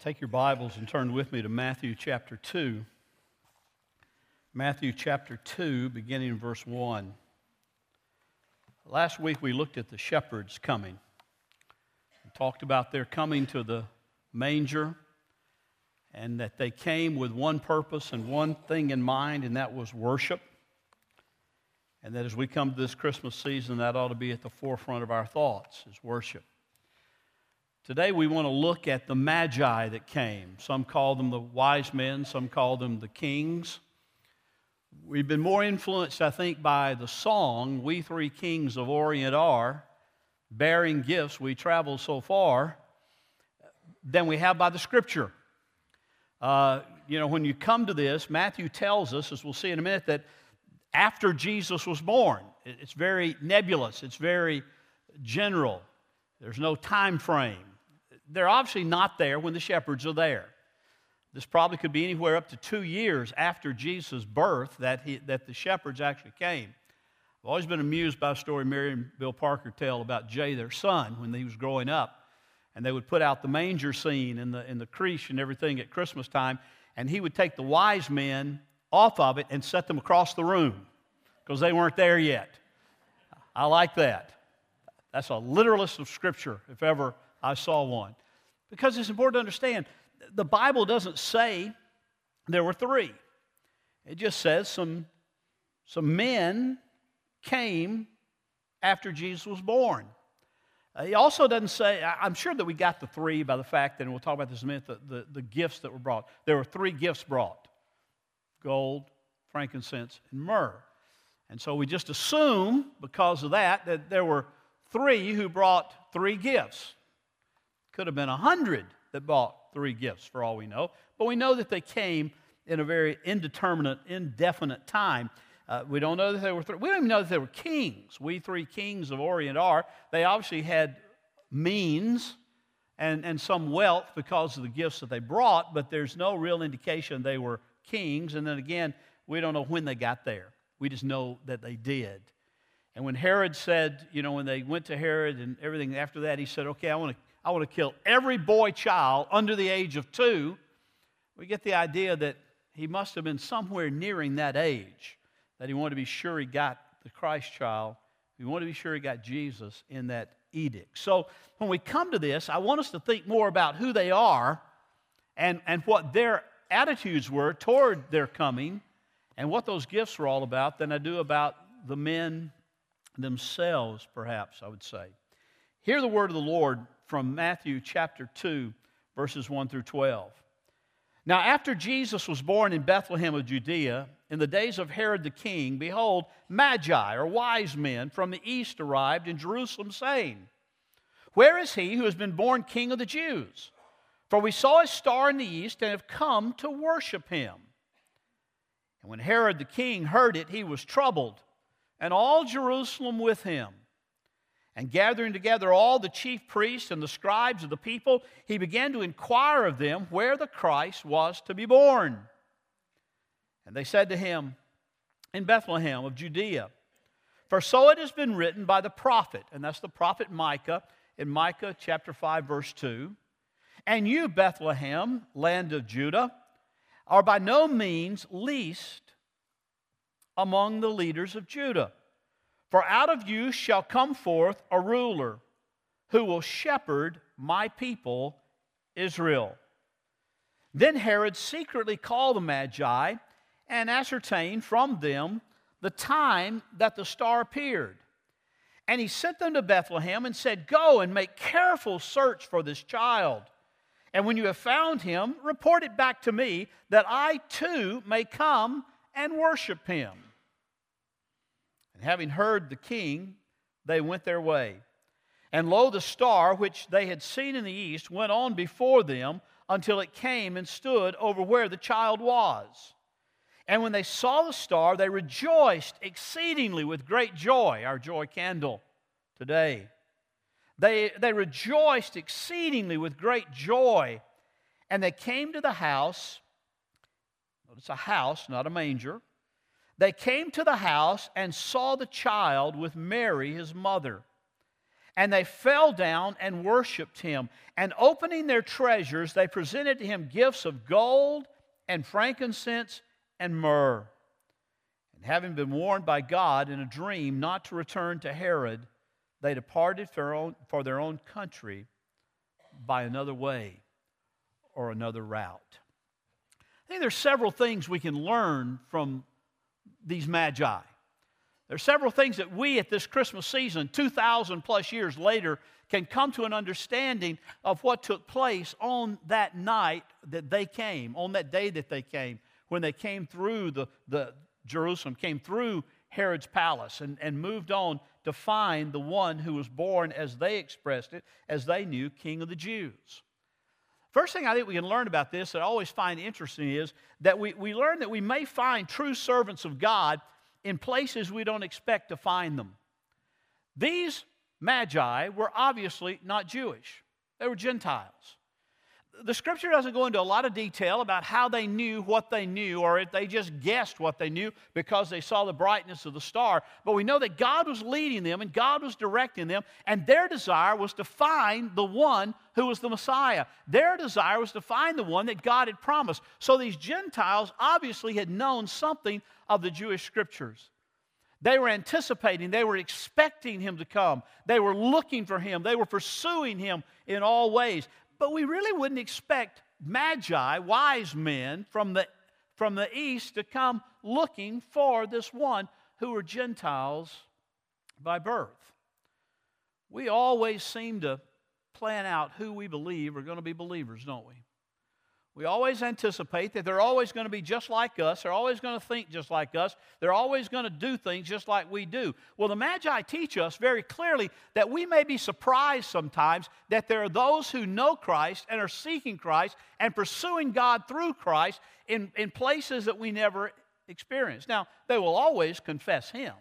Take your Bibles and turn with me to Matthew chapter 2. Matthew chapter 2, beginning in verse 1. Last week we looked at the shepherds coming and talked about their coming to the manger and that they came with one purpose and one thing in mind, and that was worship. And that as we come to this Christmas season, that ought to be at the forefront of our thoughts is worship. Today we want to look at the magi that came. Some call them the wise men, some call them the kings. We've been more influenced, I think, by the song, We Three Kings of Orient Are, bearing gifts, we travel so far, than we have by the scripture. Uh, you know, when you come to this, Matthew tells us, as we'll see in a minute, that after Jesus was born, it's very nebulous, it's very general. There's no time frame they're obviously not there when the shepherds are there. This probably could be anywhere up to two years after Jesus' birth that, he, that the shepherds actually came. I've always been amused by a story Mary and Bill Parker tell about Jay, their son, when he was growing up. And they would put out the manger scene and the, and the creche and everything at Christmas time. And he would take the wise men off of it and set them across the room because they weren't there yet. I like that. That's a literalist of Scripture, if ever I saw one. Because it's important to understand the Bible doesn't say there were three, it just says some, some men came after Jesus was born. Uh, he also doesn't say, I'm sure that we got the three by the fact that, and we'll talk about this in a minute, the, the, the gifts that were brought. There were three gifts brought gold, frankincense, and myrrh. And so we just assume, because of that, that there were three who brought three gifts. Could have been a hundred that bought three gifts, for all we know. But we know that they came in a very indeterminate, indefinite time. Uh, we don't know that they were. Th- we don't even know that they were kings. We three kings of Orient are. They obviously had means and, and some wealth because of the gifts that they brought, but there's no real indication they were kings. And then again, we don't know when they got there. We just know that they did. And when Herod said, you know, when they went to Herod and everything after that, he said, okay, I want to I want to kill every boy child under the age of two. We get the idea that he must have been somewhere nearing that age, that he wanted to be sure he got the Christ child. He wanted to be sure he got Jesus in that edict. So when we come to this, I want us to think more about who they are and, and what their attitudes were toward their coming and what those gifts were all about than I do about the men themselves, perhaps, I would say. Hear the word of the Lord from Matthew chapter 2, verses 1 through 12. Now, after Jesus was born in Bethlehem of Judea, in the days of Herod the king, behold, magi, or wise men, from the east arrived in Jerusalem, saying, Where is he who has been born king of the Jews? For we saw his star in the east and have come to worship him. And when Herod the king heard it, he was troubled, and all Jerusalem with him. And gathering together all the chief priests and the scribes of the people, he began to inquire of them where the Christ was to be born. And they said to him, In Bethlehem of Judea. For so it has been written by the prophet, and that's the prophet Micah in Micah chapter 5, verse 2. And you, Bethlehem, land of Judah, are by no means least among the leaders of Judah. For out of you shall come forth a ruler who will shepherd my people Israel. Then Herod secretly called the Magi and ascertained from them the time that the star appeared. And he sent them to Bethlehem and said, Go and make careful search for this child. And when you have found him, report it back to me, that I too may come and worship him. And having heard the king, they went their way. And lo, the star which they had seen in the east went on before them until it came and stood over where the child was. And when they saw the star, they rejoiced exceedingly with great joy, our joy candle today. They, they rejoiced exceedingly with great joy. And they came to the house. Notice a house, not a manger they came to the house and saw the child with Mary, his mother. And they fell down and worshiped him. And opening their treasures, they presented to him gifts of gold and frankincense and myrrh. And having been warned by God in a dream not to return to Herod, they departed for their own, for their own country by another way or another route. I think there's several things we can learn from these magi. There are several things that we at this Christmas season, 2,000 plus years later, can come to an understanding of what took place on that night that they came, on that day that they came, when they came through the, the Jerusalem, came through Herod's palace, and, and moved on to find the one who was born, as they expressed it, as they knew, King of the Jews. First thing I think we can learn about this that I always find interesting is that we, we learn that we may find true servants of God in places we don't expect to find them. These magi were obviously not Jewish, they were Gentiles the scripture doesn't go into a lot of detail about how they knew what they knew or if they just guessed what they knew because they saw the brightness of the star. But we know that God was leading them and God was directing them, and their desire was to find the one who was the Messiah. Their desire was to find the one that God had promised. So these Gentiles obviously had known something of the Jewish scriptures. They were anticipating, they were expecting him to come. They were looking for him, they were pursuing him in all ways. But we really wouldn't expect magi, wise men from the, from the east, to come looking for this one who were Gentiles by birth. We always seem to plan out who we believe are going to be believers, don't we? We always anticipate that they're always going to be just like us. They're always going to think just like us. They're always going to do things just like we do. Well, the Magi teach us very clearly that we may be surprised sometimes that there are those who know Christ and are seeking Christ and pursuing God through Christ in, in places that we never experienced. Now, they will always confess Him.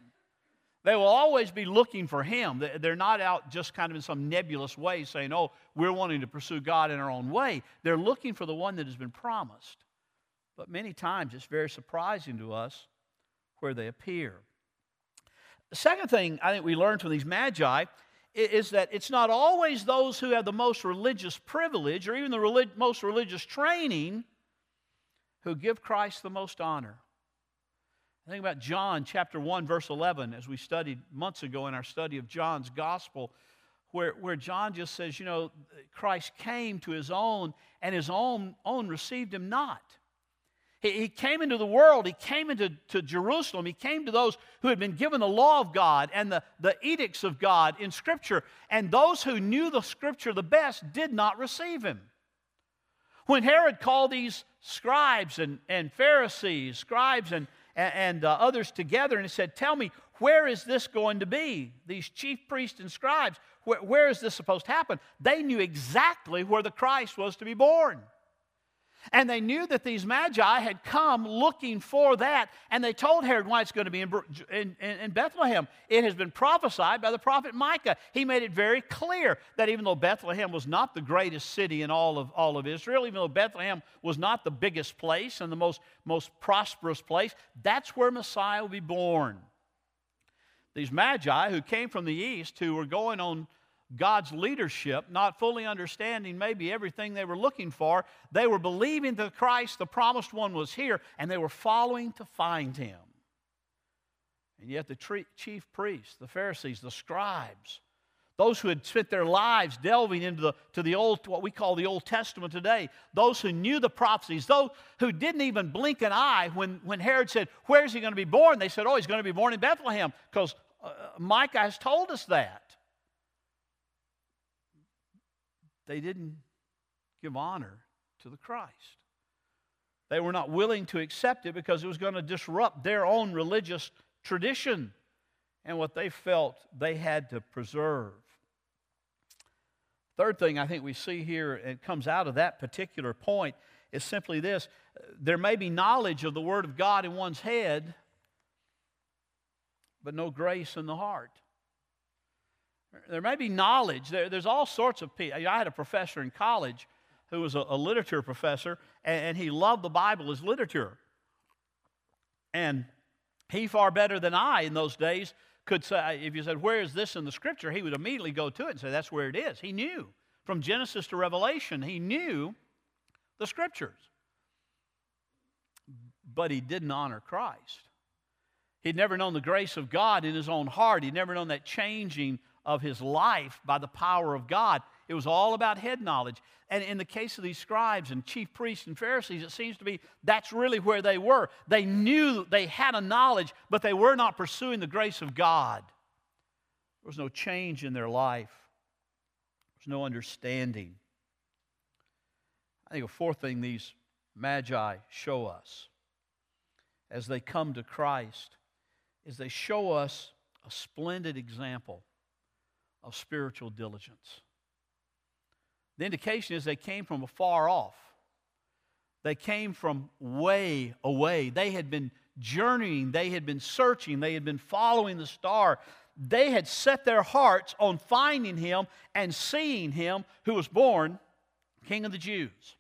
They will always be looking for Him. They're not out just kind of in some nebulous way saying, oh, we're wanting to pursue God in our own way. They're looking for the one that has been promised. But many times it's very surprising to us where they appear. The second thing I think we learn from these magi is that it's not always those who have the most religious privilege or even the relig- most religious training who give Christ the most honor. Think about John chapter 1, verse 11, as we studied months ago in our study of John's gospel, where, where John just says, you know, Christ came to his own, and his own, own received him not. He, he came into the world, he came into to Jerusalem, he came to those who had been given the law of God and the, the edicts of God in Scripture, and those who knew the Scripture the best did not receive him. When Herod called these scribes and, and Pharisees, scribes and and, and uh, others together and said, Tell me, where is this going to be? These chief priests and scribes, where is this supposed to happen? They knew exactly where the Christ was to be born. And they knew that these magi had come looking for that. And they told Herod why it's going to be in, in, in, Bethlehem. It has been prophesied by the prophet Micah. He made it very clear that even though Bethlehem was not the greatest city in all of, all of Israel, even though Bethlehem was not the biggest place and the most, most prosperous place, that's where Messiah will be born. These magi who came from the east, who were going on God's leadership, not fully understanding maybe everything they were looking for. They were believing that Christ, the promised one, was here, and they were following to find him. And yet, the chief priests, the Pharisees, the scribes, those who had spent their lives delving into the, to the old, what we call the Old Testament today, those who knew the prophecies, those who didn't even blink an eye when, when Herod said, Where's he going to be born? They said, Oh, he's going to be born in Bethlehem because uh, Micah has told us that. They didn't give honor to the Christ. They were not willing to accept it because it was going to disrupt their own religious tradition and what they felt they had to preserve. Third thing I think we see here, and comes out of that particular point, is simply this there may be knowledge of the Word of God in one's head, but no grace in the heart. There may be knowledge. There, there's all sorts of people. I had a professor in college who was a, a literature professor, and, and he loved the Bible as literature. And he, far better than I in those days, could say, if you said, Where is this in the scripture? he would immediately go to it and say, That's where it is. He knew. From Genesis to Revelation, he knew the scriptures. But he didn't honor Christ. He'd never known the grace of God in his own heart. He'd never known that changing of his life by the power of God. It was all about head knowledge. And in the case of these scribes and chief priests and Pharisees, it seems to be that's really where they were. They knew they had a knowledge, but they were not pursuing the grace of God. There was no change in their life, there was no understanding. I think a fourth thing these magi show us as they come to Christ is they show us a splendid example of spiritual diligence. The indication is they came from afar off. They came from way away. They had been journeying, they had been searching, they had been following the star. They had set their hearts on finding him and seeing him who was born King of the Jews.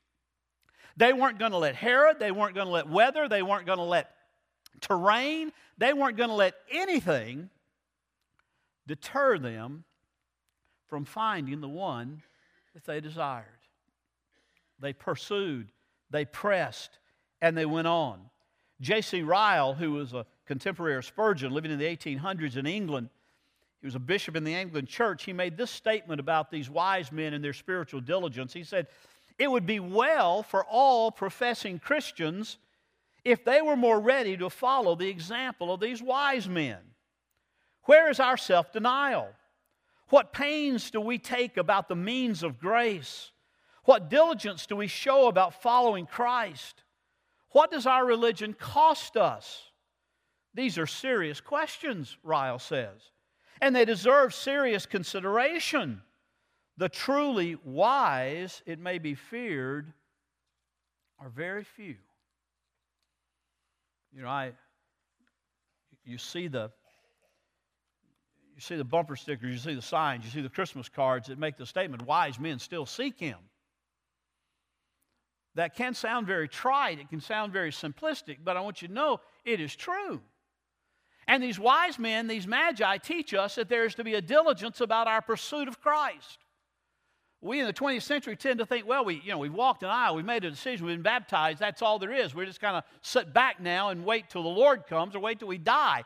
They weren't going to let Herod, they weren't going to let weather, they weren't going to let terrain, they weren't going to let anything deter them from finding the one that they desired. They pursued, they pressed, and they went on. J.C. Ryle, who was a contemporary of Spurgeon living in the 1800s in England, he was a bishop in the Anglican church. He made this statement about these wise men and their spiritual diligence. He said, It would be well for all professing Christians if they were more ready to follow the example of these wise men. Where is our self denial? What pains do we take about the means of grace? What diligence do we show about following Christ? What does our religion cost us? These are serious questions, Ryle says, and they deserve serious consideration. The truly wise, it may be feared, are very few. You know, I you see the you see the bumper stickers, you see the signs, you see the Christmas cards that make the statement, wise men still seek him. That can sound very trite, it can sound very simplistic, but I want you to know it is true. And these wise men, these magi, teach us that there is to be a diligence about our pursuit of Christ. We in the 20th century tend to think, well, we, you know, we've walked an aisle, we've made a decision, we've been baptized, that's all there is. We're just kind of sit back now and wait till the Lord comes or wait till we die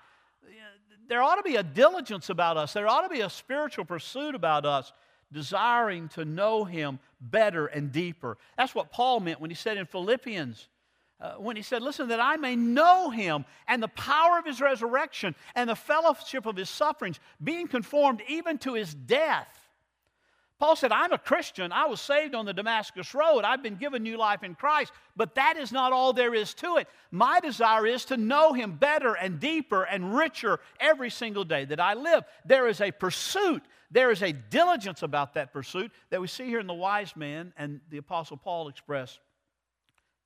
there ought to be a diligence about us. There ought to be a spiritual pursuit about us, desiring to know Him better and deeper. That's what Paul meant when he said in Philippians, uh, when he said, Listen, that I may know Him and the power of His resurrection and the fellowship of His sufferings, being conformed even to His death Paul said, I'm a Christian. I was saved on the Damascus Road. I've been given new life in Christ, but that is not all there is to it. My desire is to know Him better and deeper and richer every single day that I live. There is a pursuit, there is a diligence about that pursuit that we see here in the wise man and the Apostle Paul expressed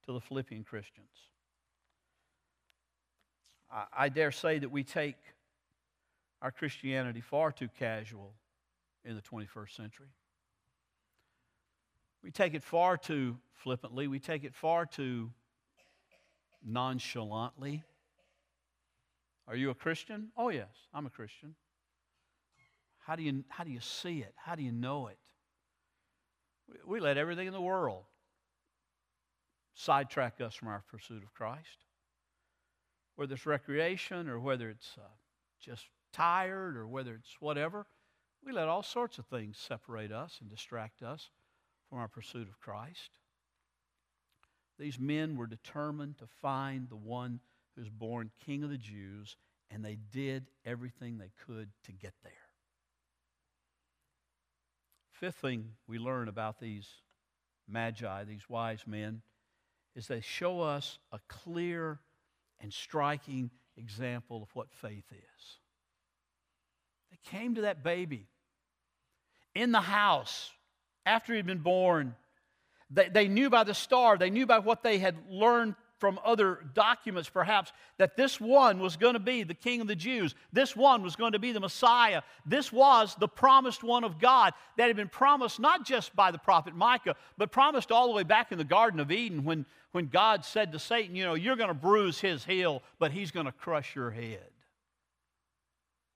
to the Philippian Christians. I, I dare say that we take our Christianity far too casual in the 21st century. We take it far too flippantly, we take it far too nonchalantly. Are you a Christian? Oh, yes, I'm a Christian. How do you, how do you see it? How do you know it? We let everything in the world sidetrack us from our pursuit of Christ. Whether it's recreation or whether it's uh, just tired or whether it's whatever, we let all sorts of things separate us and distract us from our pursuit of Christ. These men were determined to find the one who's born King of the Jews, and they did everything they could to get there. Fifth thing we learn about these magi, these wise men, is they show us a clear and striking example of what faith is. They came to that baby in the house after he had been born. They, they knew by the star, they knew by what they had learned from other documents, perhaps, that this one was going to be the King of the Jews. This one was going to be the Messiah. This was the promised one of God that had been promised not just by the prophet Micah, but promised all the way back in the Garden of Eden when, when God said to Satan, You know, you're going to bruise his heel, but he's going to crush your head.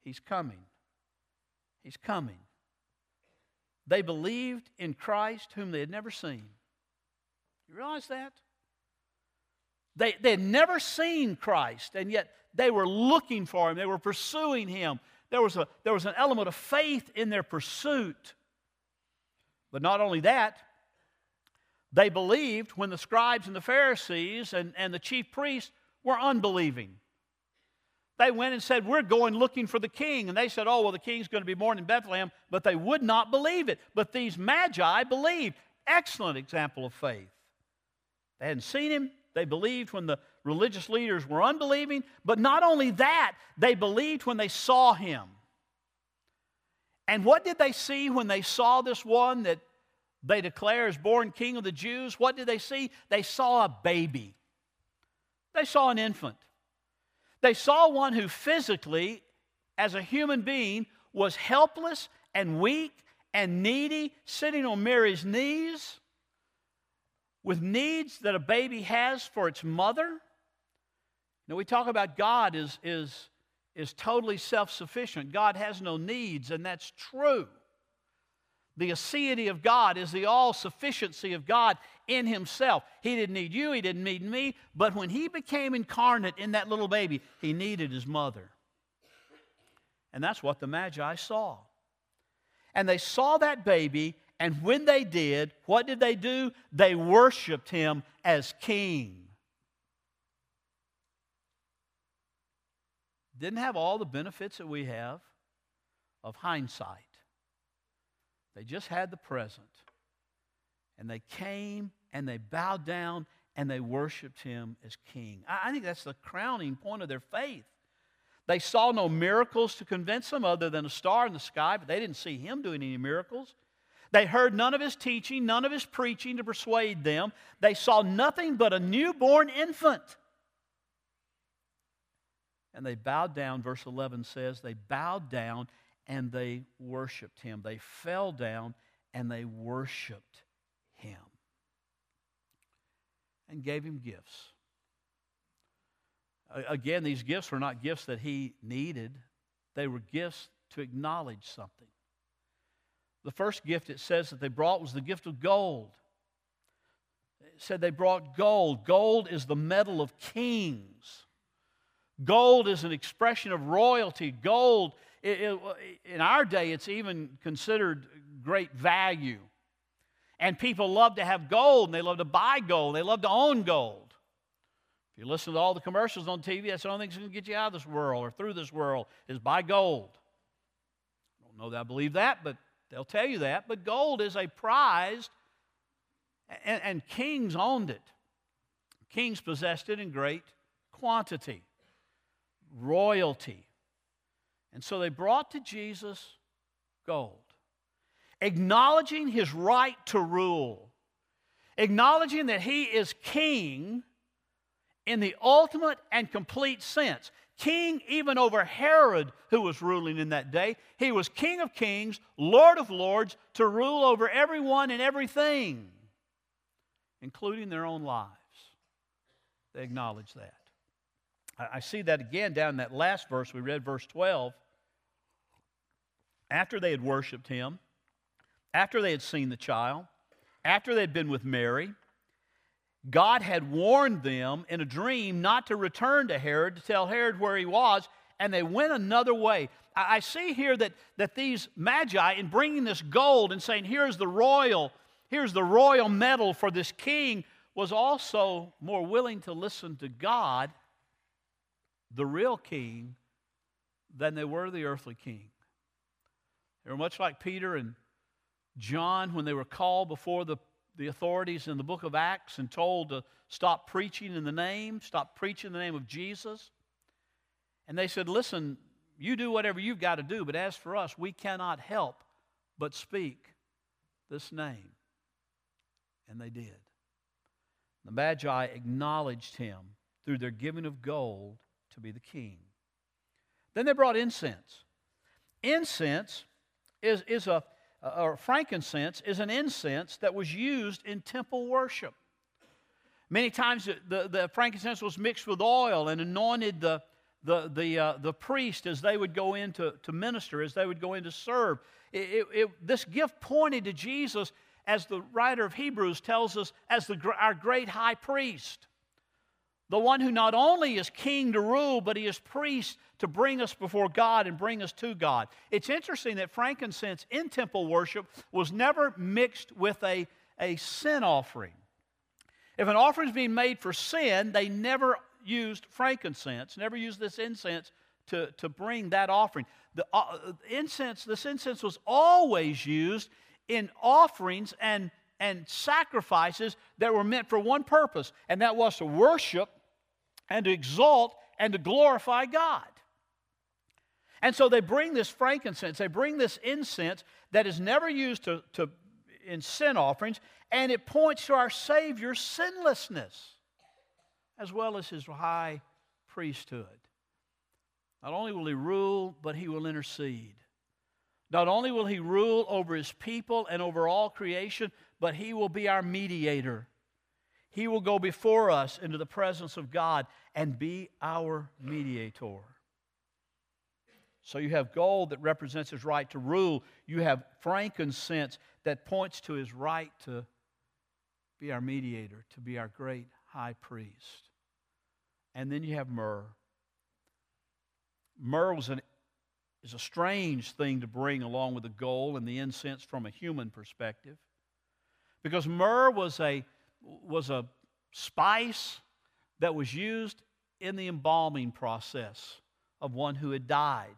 He's coming. He's coming. They believed in Christ whom they had never seen. You realize that? They, they had never seen Christ, and yet they were looking for him. They were pursuing him. There was, a, there was an element of faith in their pursuit. But not only that, they believed when the scribes and the Pharisees and, and the chief priests were unbelieving. They went and said, We're going looking for the king. And they said, Oh, well, the king's going to be born in Bethlehem. But they would not believe it. But these magi believed. Excellent example of faith. They hadn't seen him. They believed when the religious leaders were unbelieving. But not only that, they believed when they saw him. And what did they see when they saw this one that they declare is born king of the Jews? What did they see? They saw a baby, they saw an infant. They saw one who physically, as a human being, was helpless and weak and needy, sitting on Mary's knees with needs that a baby has for its mother. Now, we talk about God is, is, is totally self sufficient. God has no needs, and that's true. The aseity of God is the all sufficiency of God in Himself. He didn't need you, He didn't need me, but when He became incarnate in that little baby, He needed His mother. And that's what the Magi saw. And they saw that baby, and when they did, what did they do? They worshiped Him as King. Didn't have all the benefits that we have of hindsight. They just had the present. And they came and they bowed down and they worshiped him as king. I think that's the crowning point of their faith. They saw no miracles to convince them other than a star in the sky, but they didn't see him doing any miracles. They heard none of his teaching, none of his preaching to persuade them. They saw nothing but a newborn infant. And they bowed down, verse 11 says, they bowed down and they worshiped him. They fell down and they worshiped him and gave him gifts. Again, these gifts were not gifts that he needed, they were gifts to acknowledge something. The first gift it says that they brought was the gift of gold. It said they brought gold. Gold is the metal of kings. Gold is an expression of royalty. Gold it, it, in our day, it's even considered great value. And people love to have gold, and they love to buy gold, they love to own gold. If you listen to all the commercials on TV, that's the only thing that's going to get you out of this world or through this world is buy gold. I don't know that I believe that, but they'll tell you that. But gold is a prized, and, and kings owned it. Kings possessed it in great quantity. Royalty and so they brought to Jesus gold, acknowledging his right to rule, acknowledging that he is king in the ultimate and complete sense. King even over Herod, who was ruling in that day. He was King of kings, Lord of lords, to rule over everyone and everything, including their own lives. They acknowledge that. I see that again down in that last verse we read, verse 12. After they had worshiped him, after they had seen the child, after they had been with Mary, God had warned them in a dream not to return to Herod to tell Herod where he was, and they went another way. I see here that, that these magi, in bringing this gold and saying, here's the royal, here's the royal metal for this king, was also more willing to listen to God the real king than they were the earthly king. They were much like Peter and John when they were called before the, the authorities in the book of Acts and told to stop preaching in the name, stop preaching the name of Jesus. And they said, Listen, you do whatever you've got to do, but as for us, we cannot help but speak this name. And they did. The Magi acknowledged him through their giving of gold to be the king. Then they brought incense. Incense is, is a, or frankincense is an incense that was used in temple worship. Many times the, the, the frankincense was mixed with oil and anointed the, the, the, uh, the priest as they would go in to, to minister, as they would go in to serve. It, it, it, this gift pointed to Jesus, as the writer of Hebrews tells us, as the, our great high priest. The one who not only is king to rule, but he is priest to bring us before God and bring us to God. It's interesting that frankincense in temple worship was never mixed with a, a sin offering. If an offering is being made for sin, they never used frankincense, never used this incense to, to bring that offering. The uh, incense, this incense was always used in offerings and, and sacrifices that were meant for one purpose, and that was to worship and to exalt and to glorify God. And so they bring this frankincense, they bring this incense that is never used to, to, in sin offerings, and it points to our Savior's sinlessness as well as his high priesthood. Not only will he rule, but he will intercede. Not only will he rule over his people and over all creation, but he will be our mediator. He will go before us into the presence of God and be our mediator. So you have gold that represents his right to rule. You have frankincense that points to his right to be our mediator, to be our great high priest. And then you have myrrh. Myrrh was an, is a strange thing to bring along with the gold and the incense from a human perspective. Because myrrh was a, was a spice that was used in the embalming process of one who had died.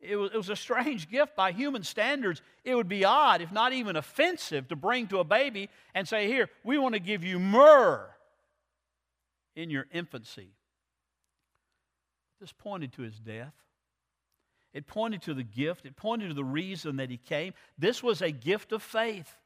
It was, it was, a strange gift by human standards. It would be odd, if not even offensive, to bring to a baby and say, Here, we want to give you myrrh in your infancy. This pointed to his death. It pointed to the gift. It pointed to the reason that he came. This was a gift of faith.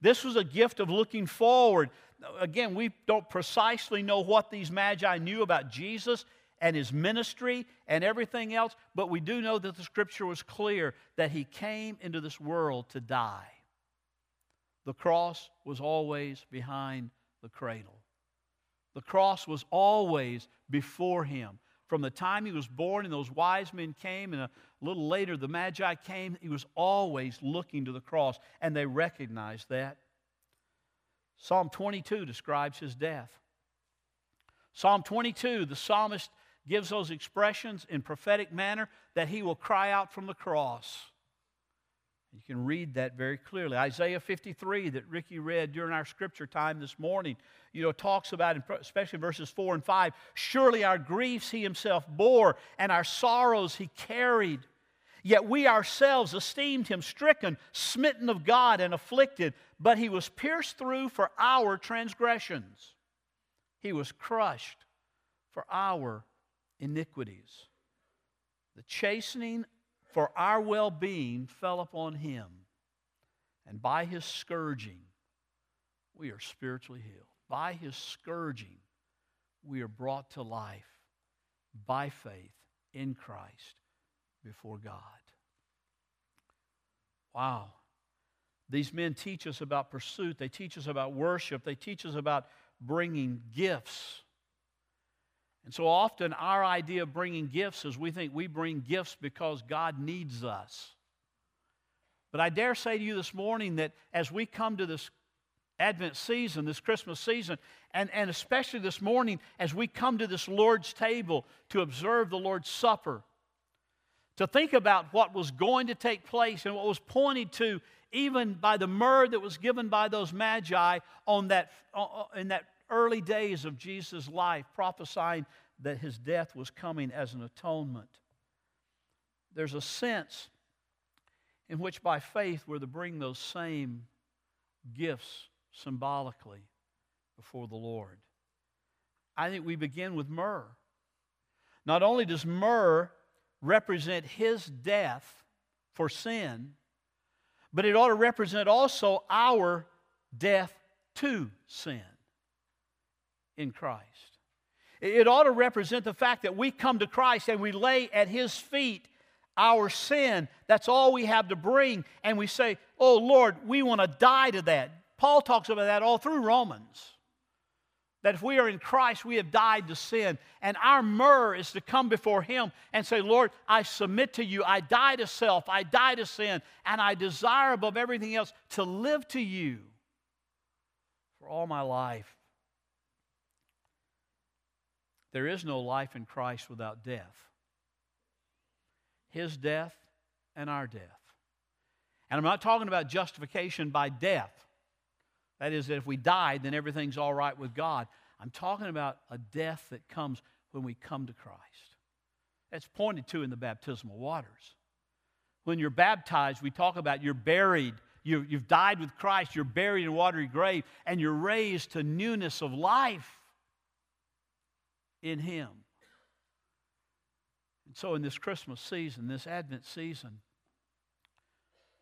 This was a gift of looking forward. Again, we don't precisely know what these magi knew about Jesus and his ministry and everything else, but we do know that the scripture was clear that he came into this world to die. The cross was always behind the cradle, the cross was always before him. From the time he was born and those wise men came, and a little later the Magi came, he was always looking to the cross, and they recognized that. Psalm 22 describes his death. Psalm 22, the psalmist gives those expressions in prophetic manner that he will cry out from the cross. You can read that very clearly. Isaiah 53 that Ricky read during our scripture time this morning, you know, talks about, especially verses 4 and 5, surely our griefs he himself bore and our sorrows he carried. Yet we ourselves esteemed him stricken, smitten of God, and afflicted, but he was pierced through for our transgressions. He was crushed for our iniquities. The chastening for our well being fell upon him, and by his scourging, we are spiritually healed. By his scourging, we are brought to life by faith in Christ before God. Wow. These men teach us about pursuit, they teach us about worship, they teach us about bringing gifts. And so often, our idea of bringing gifts is we think we bring gifts because God needs us. But I dare say to you this morning that as we come to this Advent season, this Christmas season, and, and especially this morning as we come to this Lord's table to observe the Lord's Supper, to think about what was going to take place and what was pointed to even by the myrrh that was given by those magi on that, uh, uh, in that early days of Jesus' life, prophesying that his death was coming as an atonement. There's a sense in which, by faith, we're to bring those same gifts symbolically before the Lord. I think we begin with myrrh. Not only does myrrh represent his death for sin, but it ought to represent also our death to sin in Christ. It ought to represent the fact that we come to Christ and we lay at His feet our sin. That's all we have to bring. And we say, Oh Lord, we want to die to that. Paul talks about that all through Romans. That if we are in Christ, we have died to sin. And our myrrh is to come before Him and say, Lord, I submit to you. I die to self. I die to sin. And I desire above everything else to live to you for all my life. There is no life in Christ without death. His death and our death. And I'm not talking about justification by death. That is, that if we died, then everything's all right with God. I'm talking about a death that comes when we come to Christ. That's pointed to in the baptismal waters. When you're baptized, we talk about you're buried. You, you've died with Christ. You're buried in watery grave, and you're raised to newness of life in Him. And so, in this Christmas season, this Advent season,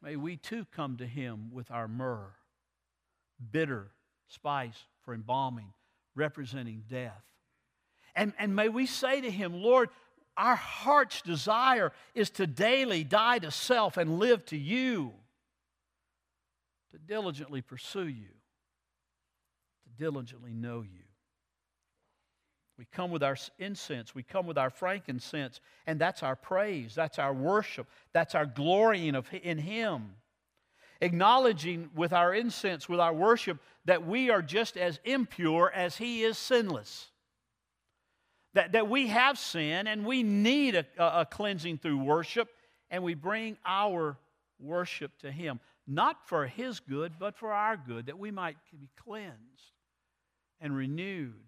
may we too come to Him with our myrrh, bitter spice for embalming, representing death. And, and may we say to Him, Lord, our heart's desire is to daily die to self and live to you, to diligently pursue you, to diligently know you. We come with our incense, we come with our frankincense, and that's our praise, that's our worship, that's our glorying of, in Him. Acknowledging with our incense, with our worship, that we are just as impure as He is sinless. That, that we have sin and we need a, a cleansing through worship, and we bring our worship to Him, not for His good, but for our good, that we might be cleansed and renewed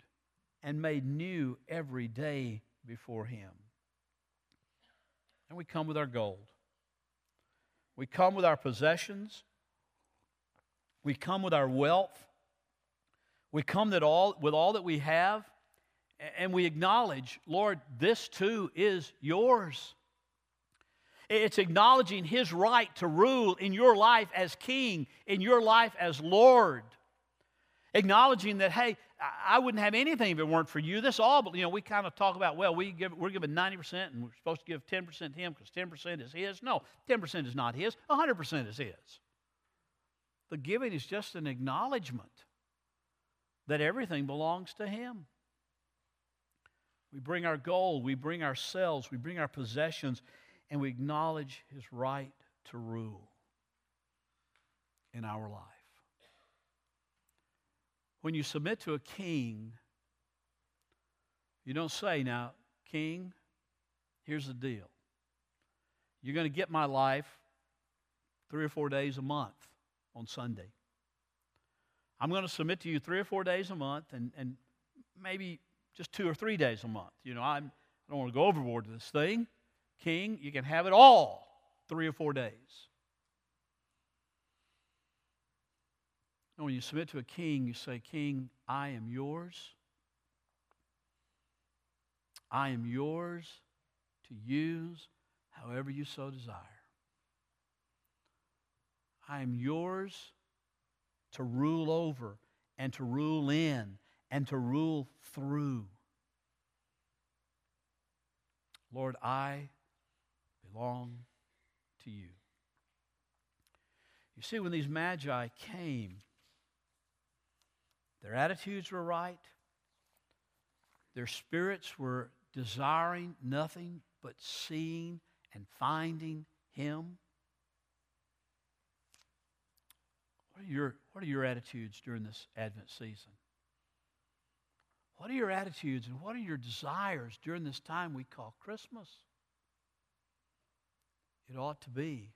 and made new every day before Him. And we come with our gold. We come with our possessions. We come with our wealth. We come that all, with all that we have. And we acknowledge, Lord, this too is yours. It's acknowledging His right to rule in your life as King, in your life as Lord. Acknowledging that, hey, I wouldn't have anything if it weren't for you. This all, but you know, we kind of talk about, well, we give, we're giving 90% and we're supposed to give 10% to him because 10% is his. No, 10% is not his, 100% is his. The giving is just an acknowledgement that everything belongs to him. We bring our gold, we bring ourselves, we bring our possessions, and we acknowledge his right to rule in our life. When you submit to a king, you don't say, Now, king, here's the deal. You're going to get my life three or four days a month on Sunday. I'm going to submit to you three or four days a month and, and maybe just two or three days a month. You know, I'm, I don't want to go overboard to this thing. King, you can have it all three or four days. And when you submit to a king, you say, King, I am yours. I am yours to use however you so desire. I am yours to rule over and to rule in and to rule through. Lord, I belong to you. You see, when these magi came, their attitudes were right. Their spirits were desiring nothing but seeing and finding Him. What are your, what are your attitudes during this Advent season? What are your attitudes and what are your desires during this time we call Christmas? It ought to be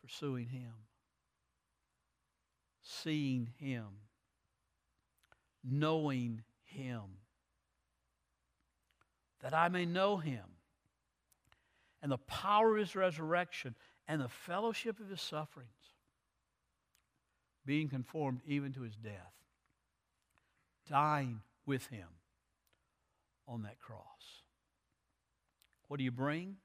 pursuing Him, seeing Him knowing him, that I may know him, and the power of his resurrection, and the fellowship of his sufferings, being conformed even to his death, dying with him on that cross. What do you bring?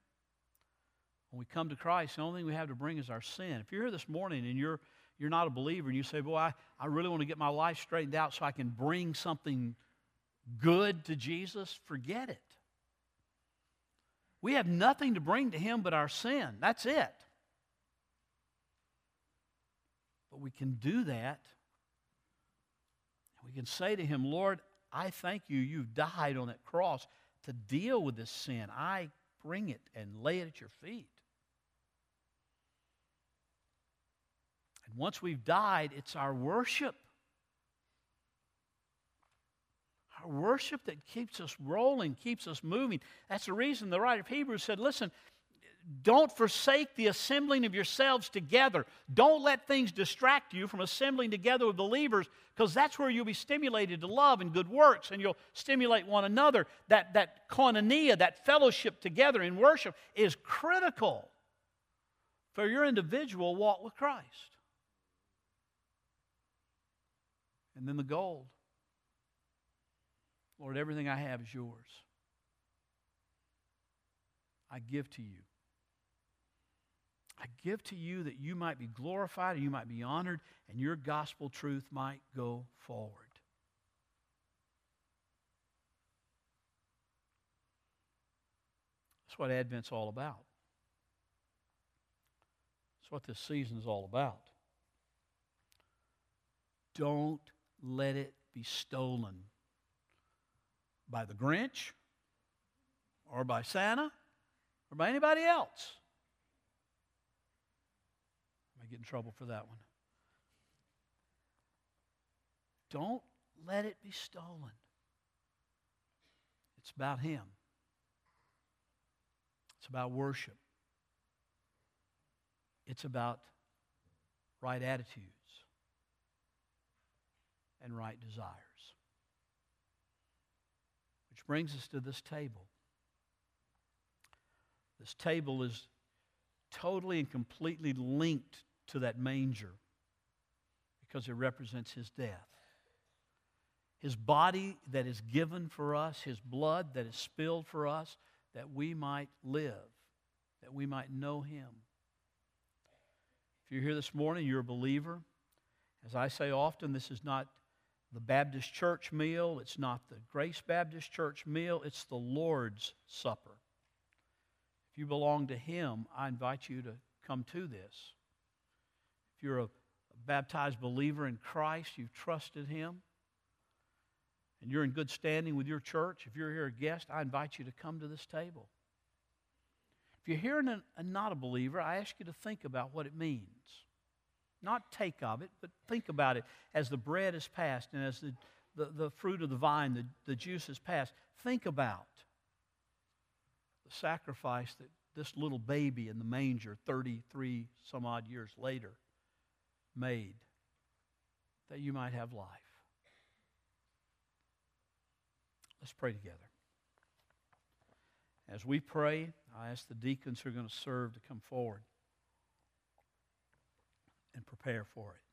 When we come to Christ, the only thing we have to bring is our sin. If you're here this morning and you're you're not a believer and you say, Boy, I, I really want to get my life straightened out so I can bring something good to Jesus, forget it. We have nothing to bring to Him but our sin. That's it. But we can do that. We can say to him, Lord, I thank you, you've died on that cross to deal with this sin. I bring it and lay it at your feet. Once we've died, it's our worship. Our worship that keeps us rolling, keeps us moving. That's the reason the writer of Hebrews said, listen, don't forsake the assembling of yourselves together. Don't let things distract you from assembling together with believers because that's where you'll be stimulated to love and good works and you'll stimulate one another. That, that koinonia, that fellowship together in worship is critical for your individual walk with Christ. And then the gold. Lord, everything I have is yours. I give to you. I give to you that you might be glorified and you might be honored and your gospel truth might go forward. That's what Advent's all about. That's what this season is all about. Don't let it be stolen by the Grinch or by Santa or by anybody else. I might get in trouble for that one. Don't let it be stolen. It's about Him, it's about worship, it's about right attitudes and right desires. Which brings us to this table. This table is totally and completely linked to that manger because it represents his death. His body that is given for us, his blood that is spilled for us, that we might live, that we might know him. If you're here this morning, you're a believer. As I say often, this is not the Baptist church meal, it's not the Grace Baptist church meal, it's the Lord's Supper. If you belong to Him, I invite you to come to this. If you're a baptized believer in Christ, you've trusted Him, and you're in good standing with your church, if you're here a guest, I invite you to come to this table. If you're here and, not a believer, I ask you to think about what it means. Not take of it, but think about it as the bread is passed and as the, the, the fruit of the vine, the, the juice is passed. Think about the sacrifice that this little baby in the manger 33 some odd years later made that you might have life. Let's pray together. As we pray, I ask the deacons who are going to serve to come forward and prepare for it.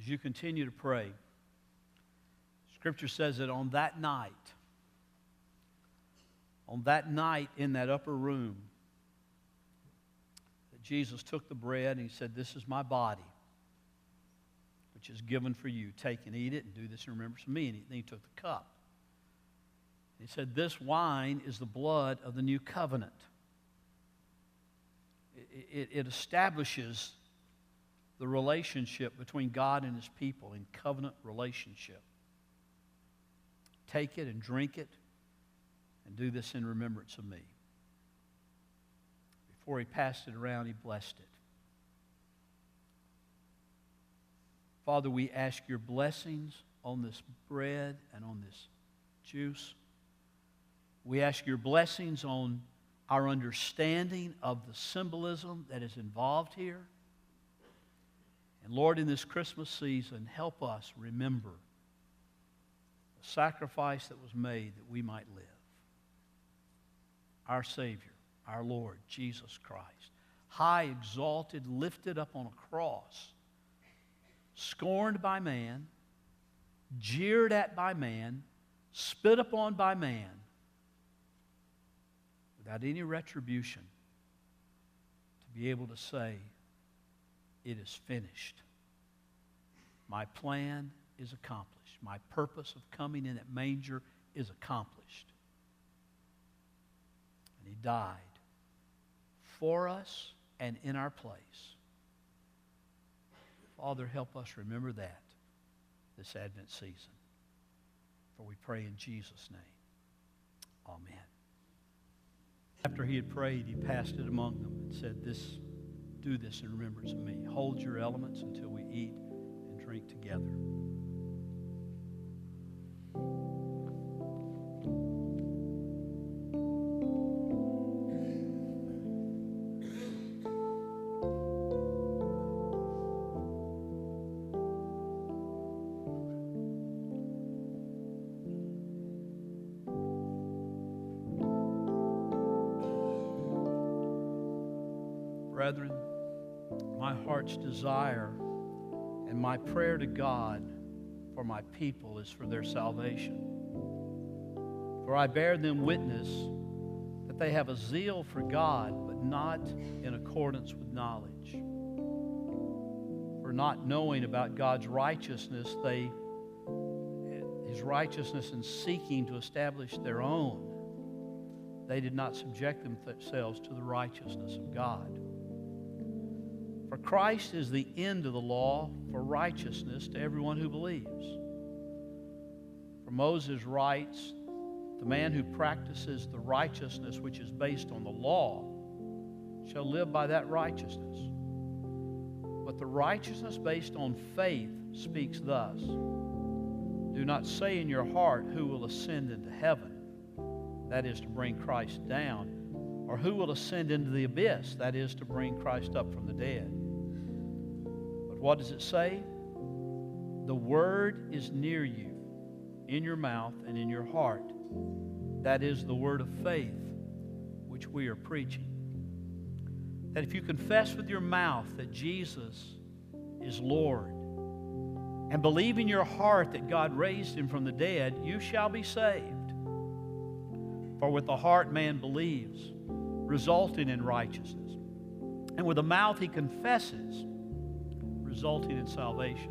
As you continue to pray, Scripture says that on that night, on that night in that upper room, Jesus took the bread and he said, This is my body, which is given for you. Take and eat it and do this in remembrance of me. And then he took the cup. He said, This wine is the blood of the new covenant. It, it, it establishes the relationship between God and his people in covenant relationship. Take it and drink it and do this in remembrance of me. Before he passed it around, he blessed it. Father, we ask your blessings on this bread and on this juice. We ask your blessings on our understanding of the symbolism that is involved here. And Lord, in this Christmas season, help us remember the sacrifice that was made that we might live. Our Savior, our Lord, Jesus Christ, high, exalted, lifted up on a cross, scorned by man, jeered at by man, spit upon by man, without any retribution, to be able to say, it is finished. My plan is accomplished. My purpose of coming in that manger is accomplished. And he died for us and in our place. Father, help us remember that this Advent season. For we pray in Jesus' name. Amen. After he had prayed, he passed it among them and said, This do this in remembrance of me. Hold your elements until we eat and drink together. Desire and my prayer to God for my people is for their salvation. For I bear them witness that they have a zeal for God, but not in accordance with knowledge. For not knowing about God's righteousness, they his righteousness in seeking to establish their own, they did not subject themselves to the righteousness of God. Christ is the end of the law for righteousness to everyone who believes. For Moses writes, The man who practices the righteousness which is based on the law shall live by that righteousness. But the righteousness based on faith speaks thus Do not say in your heart, Who will ascend into heaven? That is to bring Christ down. Or who will ascend into the abyss? That is to bring Christ up from the dead. What does it say? The word is near you, in your mouth and in your heart. That is the word of faith which we are preaching. That if you confess with your mouth that Jesus is Lord and believe in your heart that God raised him from the dead, you shall be saved. For with the heart man believes, resulting in righteousness, and with the mouth he confesses resulting in salvation.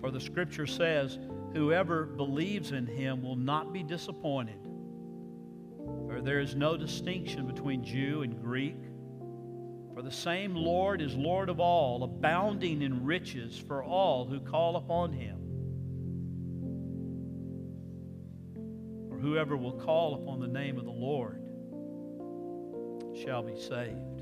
For the scripture says, Whoever believes in him will not be disappointed. For there is no distinction between Jew and Greek. For the same Lord is Lord of all, abounding in riches for all who call upon him. For whoever will call upon the name of the Lord shall be saved.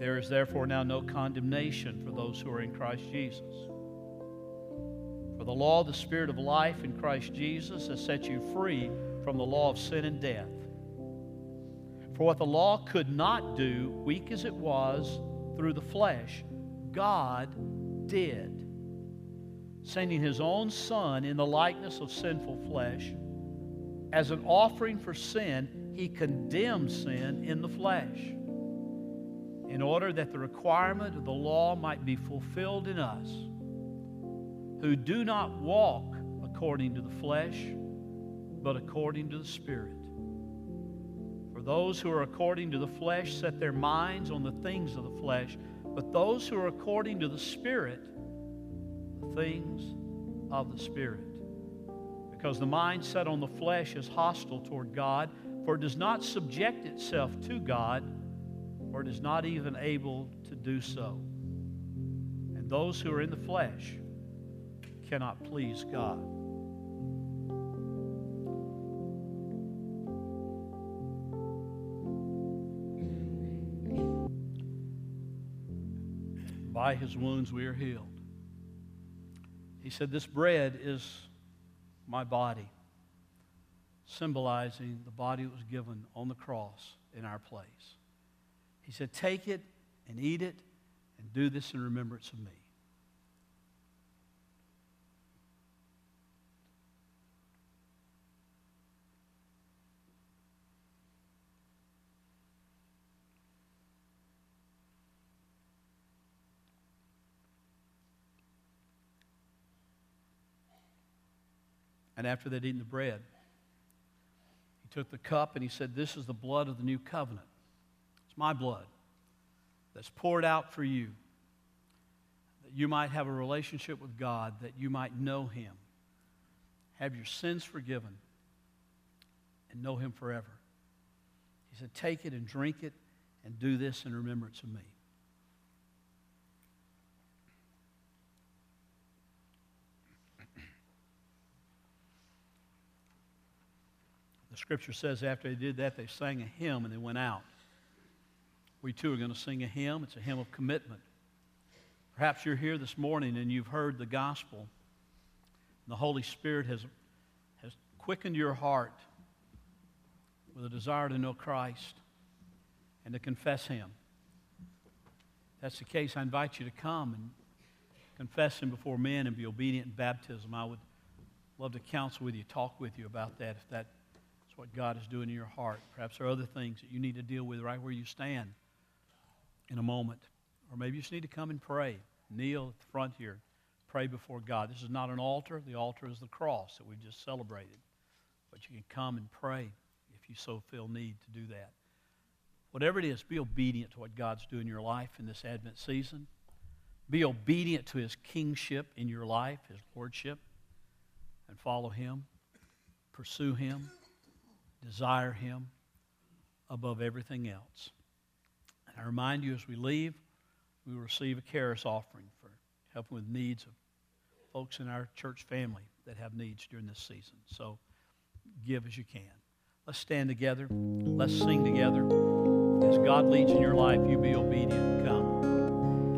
There is therefore now no condemnation for those who are in Christ Jesus. For the law of the Spirit of life in Christ Jesus has set you free from the law of sin and death. For what the law could not do, weak as it was through the flesh, God did, sending his own Son in the likeness of sinful flesh. As an offering for sin, he condemned sin in the flesh in order that the requirement of the law might be fulfilled in us, who do not walk according to the flesh, but according to the Spirit. For those who are according to the flesh set their minds on the things of the flesh, but those who are according to the Spirit, the things of the Spirit. Because the mind set on the flesh is hostile toward God, for it does not subject itself to God or is not even able to do so. And those who are in the flesh cannot please God. By his wounds we are healed. He said, This bread is my body, symbolizing the body that was given on the cross in our place. He said, Take it and eat it and do this in remembrance of me. And after they'd eaten the bread, he took the cup and he said, This is the blood of the new covenant. My blood that's poured out for you, that you might have a relationship with God, that you might know Him, have your sins forgiven, and know Him forever. He said, Take it and drink it and do this in remembrance of me. The scripture says after they did that, they sang a hymn and they went out. We too are going to sing a hymn. It's a hymn of commitment. Perhaps you're here this morning and you've heard the gospel. The Holy Spirit has, has quickened your heart with a desire to know Christ and to confess Him. If that's the case, I invite you to come and confess Him before men and be obedient in baptism. I would love to counsel with you, talk with you about that if that's what God is doing in your heart. Perhaps there are other things that you need to deal with right where you stand in a moment. Or maybe you just need to come and pray. Kneel at the front here. Pray before God. This is not an altar. The altar is the cross that we've just celebrated. But you can come and pray if you so feel need to do that. Whatever it is, be obedient to what God's doing in your life in this Advent season. Be obedient to His kingship in your life, His lordship, and follow Him. Pursue Him. Desire Him above everything else. And I remind you as we leave, we will receive a charis offering for helping with needs of folks in our church family that have needs during this season. So give as you can. Let's stand together. Let's sing together. As God leads in your life, you be obedient. Come.